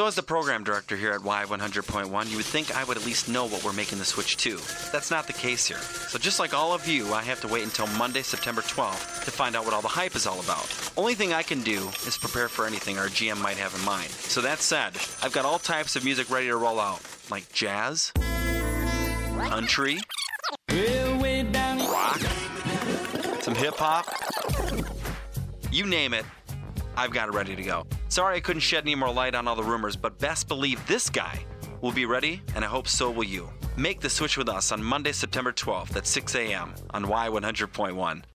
So, as the program director here at Y100.1, you would think I would at least know what we're making the switch to. That's not the case here. So, just like all of you, I have to wait until Monday, September 12th to find out what all the hype is all about. Only thing I can do is prepare for anything our GM might have in mind. So, that said, I've got all types of music ready to roll out, like jazz, country, rock, some hip hop. You name it, I've got it ready to go. Sorry I couldn't shed any more light on all the rumors, but best believe this guy will be ready, and I hope so will you. Make the switch with us on Monday, September 12th at 6 a.m. on Y100.1.